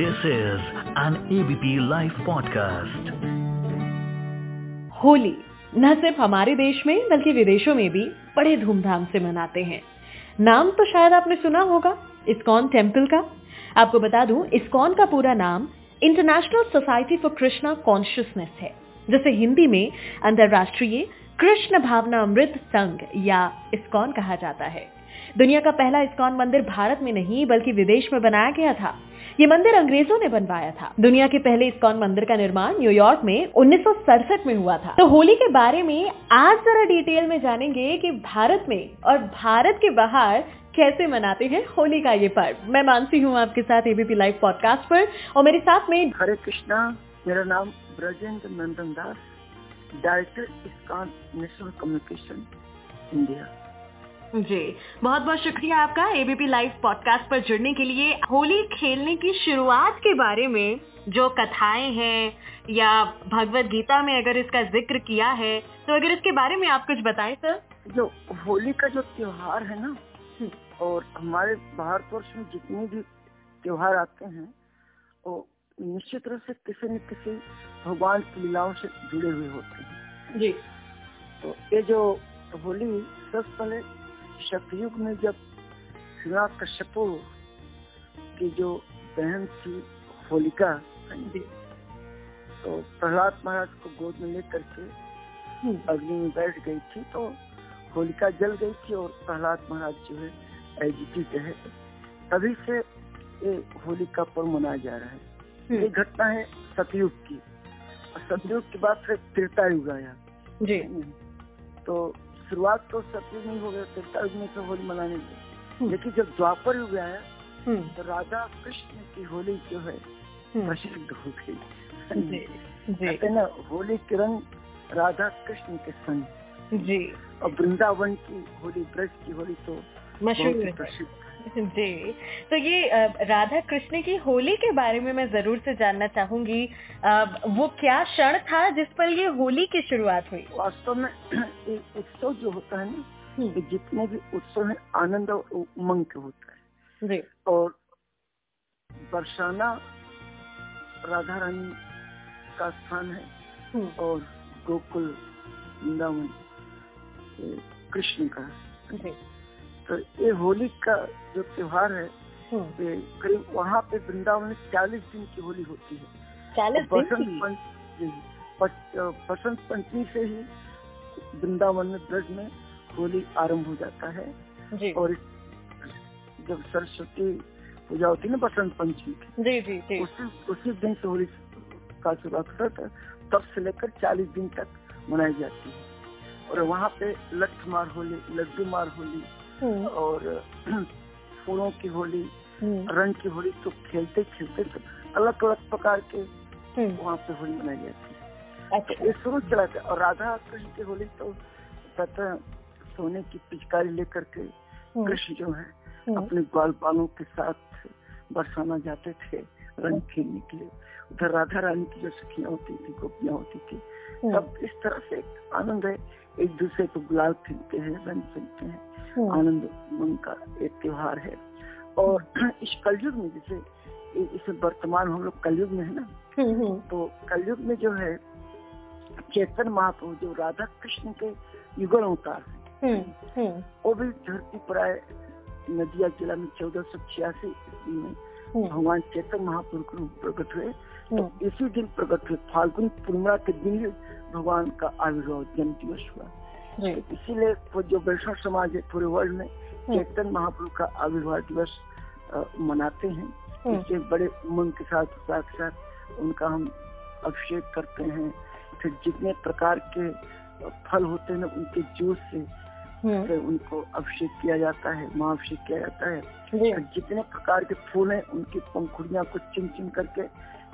This is an ABP Life podcast. Holi, न सिर्फ़ हमारे देश में, बल्कि विदेशों में भी बड़े धूमधाम से मनाते हैं। नाम तो शायद आपने सुना होगा, इस्कॉन टेंपल का। आपको बता दूँ, इस्कॉन का पूरा नाम international society for Krishna consciousness है, जिसे हिंदी में अंतर्राष्ट्रीय कृष्ण भावना अमृत संघ या इस्कॉन कहा जाता है। दुनिया का पहला इस्कॉन मंदिर भारत में नहीं, बल्कि विदेश में बनाया गया था। ये मंदिर अंग्रेज़ों ने बनवाया था। दुनिया के पहले इस्कॉन मंदिर का निर्माण न्यूयॉर्क में उन्नीस सौ सड़सठ में हुआ था। तो होली के बारे में आज जरा डिटेल में जानेंगे कि भारत में और भारत के बाहर कैसे मनाते हैं होली का ये पर्व। मैं मानसी हूँ आपके साथ एबीपी लाइव पॉडकास्ट पर और मेरे साथ में हरे कृष्णा, मेरा नाम Brajendra Nandan Das director ISKCON national communication, India. जी। बहुत बहुत शुक्रिया आपका एबीपी लाइव पॉडकास्ट पर जुड़ने के लिए। होली खेलने की शुरुआत के बारे में जो कथाएँ हैं या भगवत गीता में अगर इसका ज़िक्र किया है तो अगर इसके बारे में आप कुछ बताएँ सर। जो होली का जो त्योहार है ना और हमारे भारतवर्ष में जितने भी त्योहार आते हैं वो निश्चित रूप से किसी न किसी भगवान की लीलाओं से जुड़े हुए होते हैं। जी। तो ये जो होली सबसे पहले सतयुग में जब हिरा कश्यपो की जो बहन थी होलिका तो प्रहलाद महाराज को गोद में लेकर के अग्नि में बैठ गई थी तो होलिका जल गई थी और प्रहलाद महाराज जो है एजिटेड है। तभी से ये होलिका पर्व मनाया जा रहा है। ये घटना है सतयुग की। और सतयुग के बाद फिर त्रेता युग आया। जी। तो शुरुआत तो सबसे नहीं हो गया तिरता युग में तो होली मनाने लगे लेकिन जब द्वापर युग आया तो राधा कृष्ण की होली जो है प्रसिद्ध हो गई। ना होली के रंग राधा कृष्ण के संग। जी। और वृंदावन की होली ब्रज की होली तो मशहूर प्रसिद्ध। जी। तो ये राधा कृष्ण की होली के बारे में मैं ज़रूर से जानना चाहूँगी। वो क्या क्षण था जिस पर ये होली की शुरुआत हुई? वास्तव में उत्सव जो होता है ना जितने भी उत्सव है आनंद और उमंग के होता है। जी। और बरसाना राधा रानी का स्थान है और गोकुल वृंदावन कृष्ण का। तो ये होली का जो त्योहार है ये करीब वहाँ पे वृंदावन में चालीस दिन की होली होती है। चालीस बसंत अ, बसंत पंचमी से ही वृंदावन में ब्रज में होली आरंभ हो जाता है। जी। और जब सरस्वती पूजा होती है ना बसंत पंचमी की जी जी जी। उसी उसी दिन से होली का शुरुआत होता है तब से लेकर चालीस दिन तक मनाई जाती है। और वहाँ पे लठ मार होली लड्डू मार होली हम्म, और फूलों की होली हम्म, रंग की होली तो खेलते खेलते तो अलग अलग प्रकार के हम्म, वहाँ पे होली मनाई जाती है। तो अच्छा ये शुरू चला था और राधा कृष्ण की होली तो सोने की पिचकारी लेकर के हम्म, कृष्ण जो है हम्म, अपने ग्वाल बालों के साथ बरसाना जाते थे रंग खेलने के लिए। उधर राधा रानी की जो सखियाँ होती थी गोपियाँ होती थी हम्म, सब इस तरह से आनंद है। एक दूसरे को गुलाल खेलते हैं रंग खेलते हैं। हम्म, आनंद उमंग का एक त्योहार है। और इस कलयुग में जैसे इस वर्तमान हम लोग कलयुग में है ना हम्म, हम्म, तो कलयुग में जो है चेतन महाप्रभु जो राधा कृष्ण के युगल अवतार हैं। हम्म, हम्म, वो भी धरती पर आए नदिया जिला में चौदह सौ छियासी ईस्वी में हम्म, भगवान चेतन महाप्रभु के रूप प्रकट हुए। तो इसी दिन प्रकट हुए फाल्गुन पूर्णिमा के दिन भगवान का आविर्भाव जन्म दिवस हुआ। तो इसीलिए जो वैष्णव समाज है पूरे वर्ल्ड में चेतन महाप्रभु का आविर्भाव दिवस मनाते हैं। इसके बड़े उमंग के साथ उत्साह के साथ उनका हम अभिषेक करते हैं। फिर जितने प्रकार के फल होते हैं उनके जूस से फिर उनको अभिषेक किया जाता है महाअभिषेक किया जाता है। फिर जितने प्रकार के फूल हैं उनकी पंखुड़ियाँ को चिन चिन करके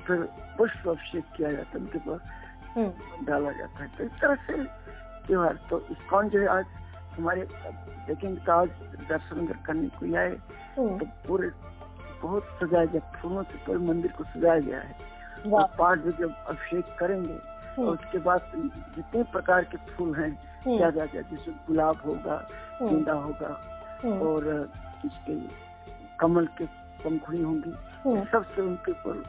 फिर पुष्प अभिषेक किया जाता है उनके पास हम्म, डाला जाता है। तो इस तरह से त्योहार। तो इस्कॉन जो है आज हमारे देखेंगे तो आज दर्शन अगर करने को आए हम्म, तो पूरे बहुत सजाया गया फूलों से पूरे मंदिर को सजाया गया है। और वाह, पाँच बजे जब अभिषेक करेंगे और हम्म, उसके बाद जितने प्रकार के फूल हैं हम्म, किया जाएगा जैसे गुलाब होगा हम्म, गेंदा होगा हम्म, और इसके कमल के पंखुड़ी होंगी हम्म। सबसे उनके ऊपर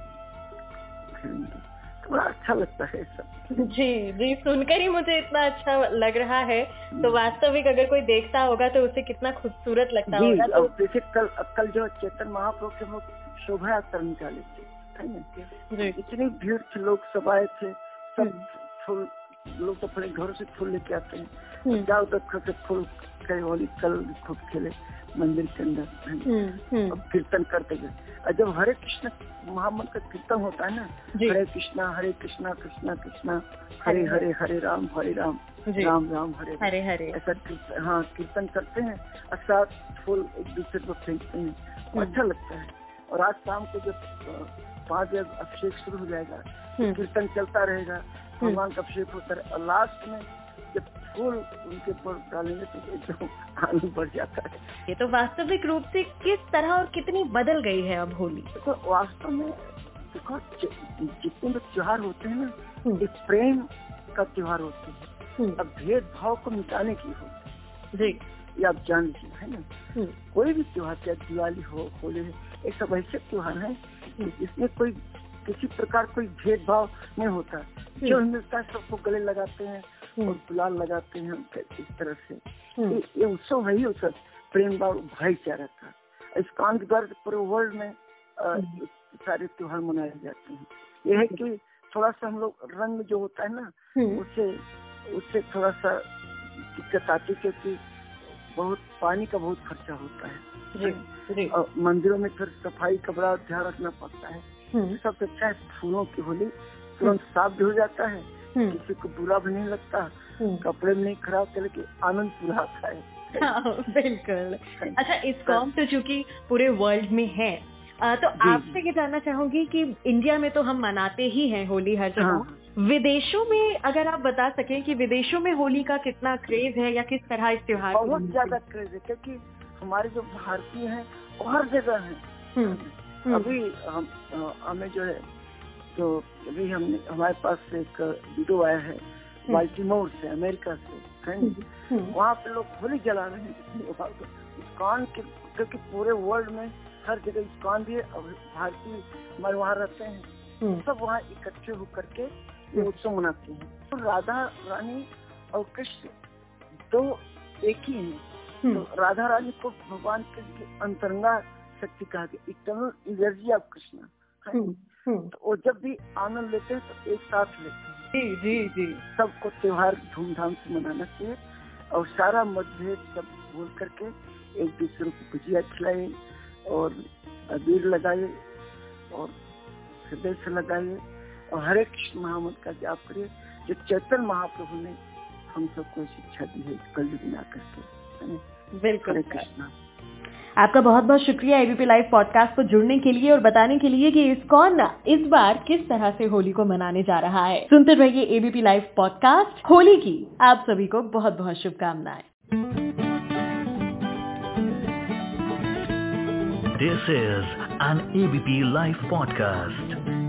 खेलेंगे। तो बड़ा अच्छा लगता है सब। जी जी सुनकर ही मुझे इतना अच्छा लग रहा है। तो वास्तविक अगर कोई देखता होगा तो उसे कितना खूबसूरत लगता होगा। तो जैसे कल कल जो चेतन महाप्रभु के हम शोभा यात्रा निकाले थे इतनी भीड़ थी लोग सब आए थे सब हम्म। फूल लोग अपने घरों से फूल लेके आते हैं। हम्म, जाओ दफ्तर से फूल कई होली कल खूब खेले मंदिर के अंदर। ना। हम्म, कीर्तन करते गए और जब हरे कृष्ण महामंत्र का कीर्तन होता है ना हरे कृष्णा हरे कृष्णा कृष्णा कृष्णा हरे हरे हरे राम हरे राम राम राम हरे हरे हरे। ऐसा हाँ कीर्तन करते हैं और साथ फूल एक दूसरे को फेंकते हैं। अच्छा लगता है। और आज शाम को जब पाँच अभिषेक शुरू हो जाएगा। हम्म, कीर्तन चलता रहेगा। भगवान का अभिषेक होता है। और लास्ट में जब फूल उनके ऊपर डालेंगे तो एकदम आनंद बढ़ जाता है। ये तो वास्तविक रूप से किस तरह और कितनी बदल गई है अब होली? देखो वास्तव में देखो जितने भी त्योहार होते हैं ना हम्म, ये प्रेम का त्योहार होते हैं। हम्म, अब भेदभाव को मिटाने की होती है ये आप जान लीजिए है ना? हम्म, कोई भी त्योहार चाहे दिवाली हो होली हो ये सब ऐसे त्योहार है इसमें कोई किसी प्रकार कोई भेदभाव नहीं होता जो मिलता है सबको गले लगाते हैं और हम्म, गुलाल लगाते हैं इस तरह से। हम्म, ये, ये उत्सव है ही उत्सव प्रेम भाव भाईचारा का। इस कान के द्वारा से पूरे वर्ल्ड में हम्म। सारे त्योहार मनाए जाते हैं। यह है कि थोड़ा सा हम लोग रंग जो होता है ना हम्म, उससे उससे थोड़ा सा दिक्कत आती है क्योंकि बहुत पानी का बहुत खर्चा होता है। जी जी। और मंदिरों में फिर सफ़ाई कपड़ा ध्यान रखना पड़ता है। हम्म, सबसे अच्छा है फूलों की होली। तुरंत साफ़ भी हो जाता है। हम्म, किसी को बुरा भी नहीं लगता। हम्म। कपड़े भी नहीं खराब होते लेकिन आनंद पूरा आता है। हाँ, बिल्कुल। अच्छा इस्कॉन तो चूँकि पूरे वर्ल्ड में है आ, तो आपसे ये जानना चाहूँगी कि इंडिया में तो हम मनाते ही हैं होली हर जगह। हाँ। विदेशों में अगर आप बता सकें कि विदेशों में होली का कितना क्रेज है या किस तरह इस त्योहार बहुत ज़्यादा क्रेज है क्योंकि हमारे जो भारतीय हैं वो हर जगह हैं? हम्म, हम्म, अभी हम हमें जो है तो अभी हमने हमारे पास एक वीडियो आया है बाल्टीमोर से अमेरिका से? हम्म, हम्म, वहाँ पे लोग होली जला रहे हैं। इस्कॉन के क्योंकि पूरे वर्ल्ड में हर जगह इस्कॉन भी है और भारतीय हमारे वहाँ रहते हैं। हम्म, सब वहाँ इकट्ठे होकर के ये उत्सव मनाते हैं। तो राधा रानी और कृष्ण दो एक ही हैं। हम्म, तो राधा रानी को भगवान के की अंतरंगा शक्ति कहा गया। Eternal energy of Krishna. Hmm, hmm, तो वो जब भी आनंद लेते हैं तो एक साथ लेते हैं। जी जी जी। सबको त्योहार धूमधाम से मनाना चाहिए और सारा मतभेद सब भूल करके एक दूसरे को गुजिया खिलाए और अबीर लगाए और हृदय से लगाए। और हरे कृष्ण महामंत्र का जाप करिए जो चैतन्य महाप्रभु ने हम सबको शिक्षा दी है कलयुग में आकर के बिल्कुल कृष्णा। आपका बहुत बहुत शुक्रिया एबीपी लाइव पॉडकास्ट को जुड़ने के लिए और बताने के लिए कि इस्कॉन इस बार किस तरह से होली को मनाने जा रहा है। सुनते रहिए एबीपी लाइव पॉडकास्ट होली की आप सभी को बहुत बहुत शुभकामनाएँ। This is an ABP Life podcast.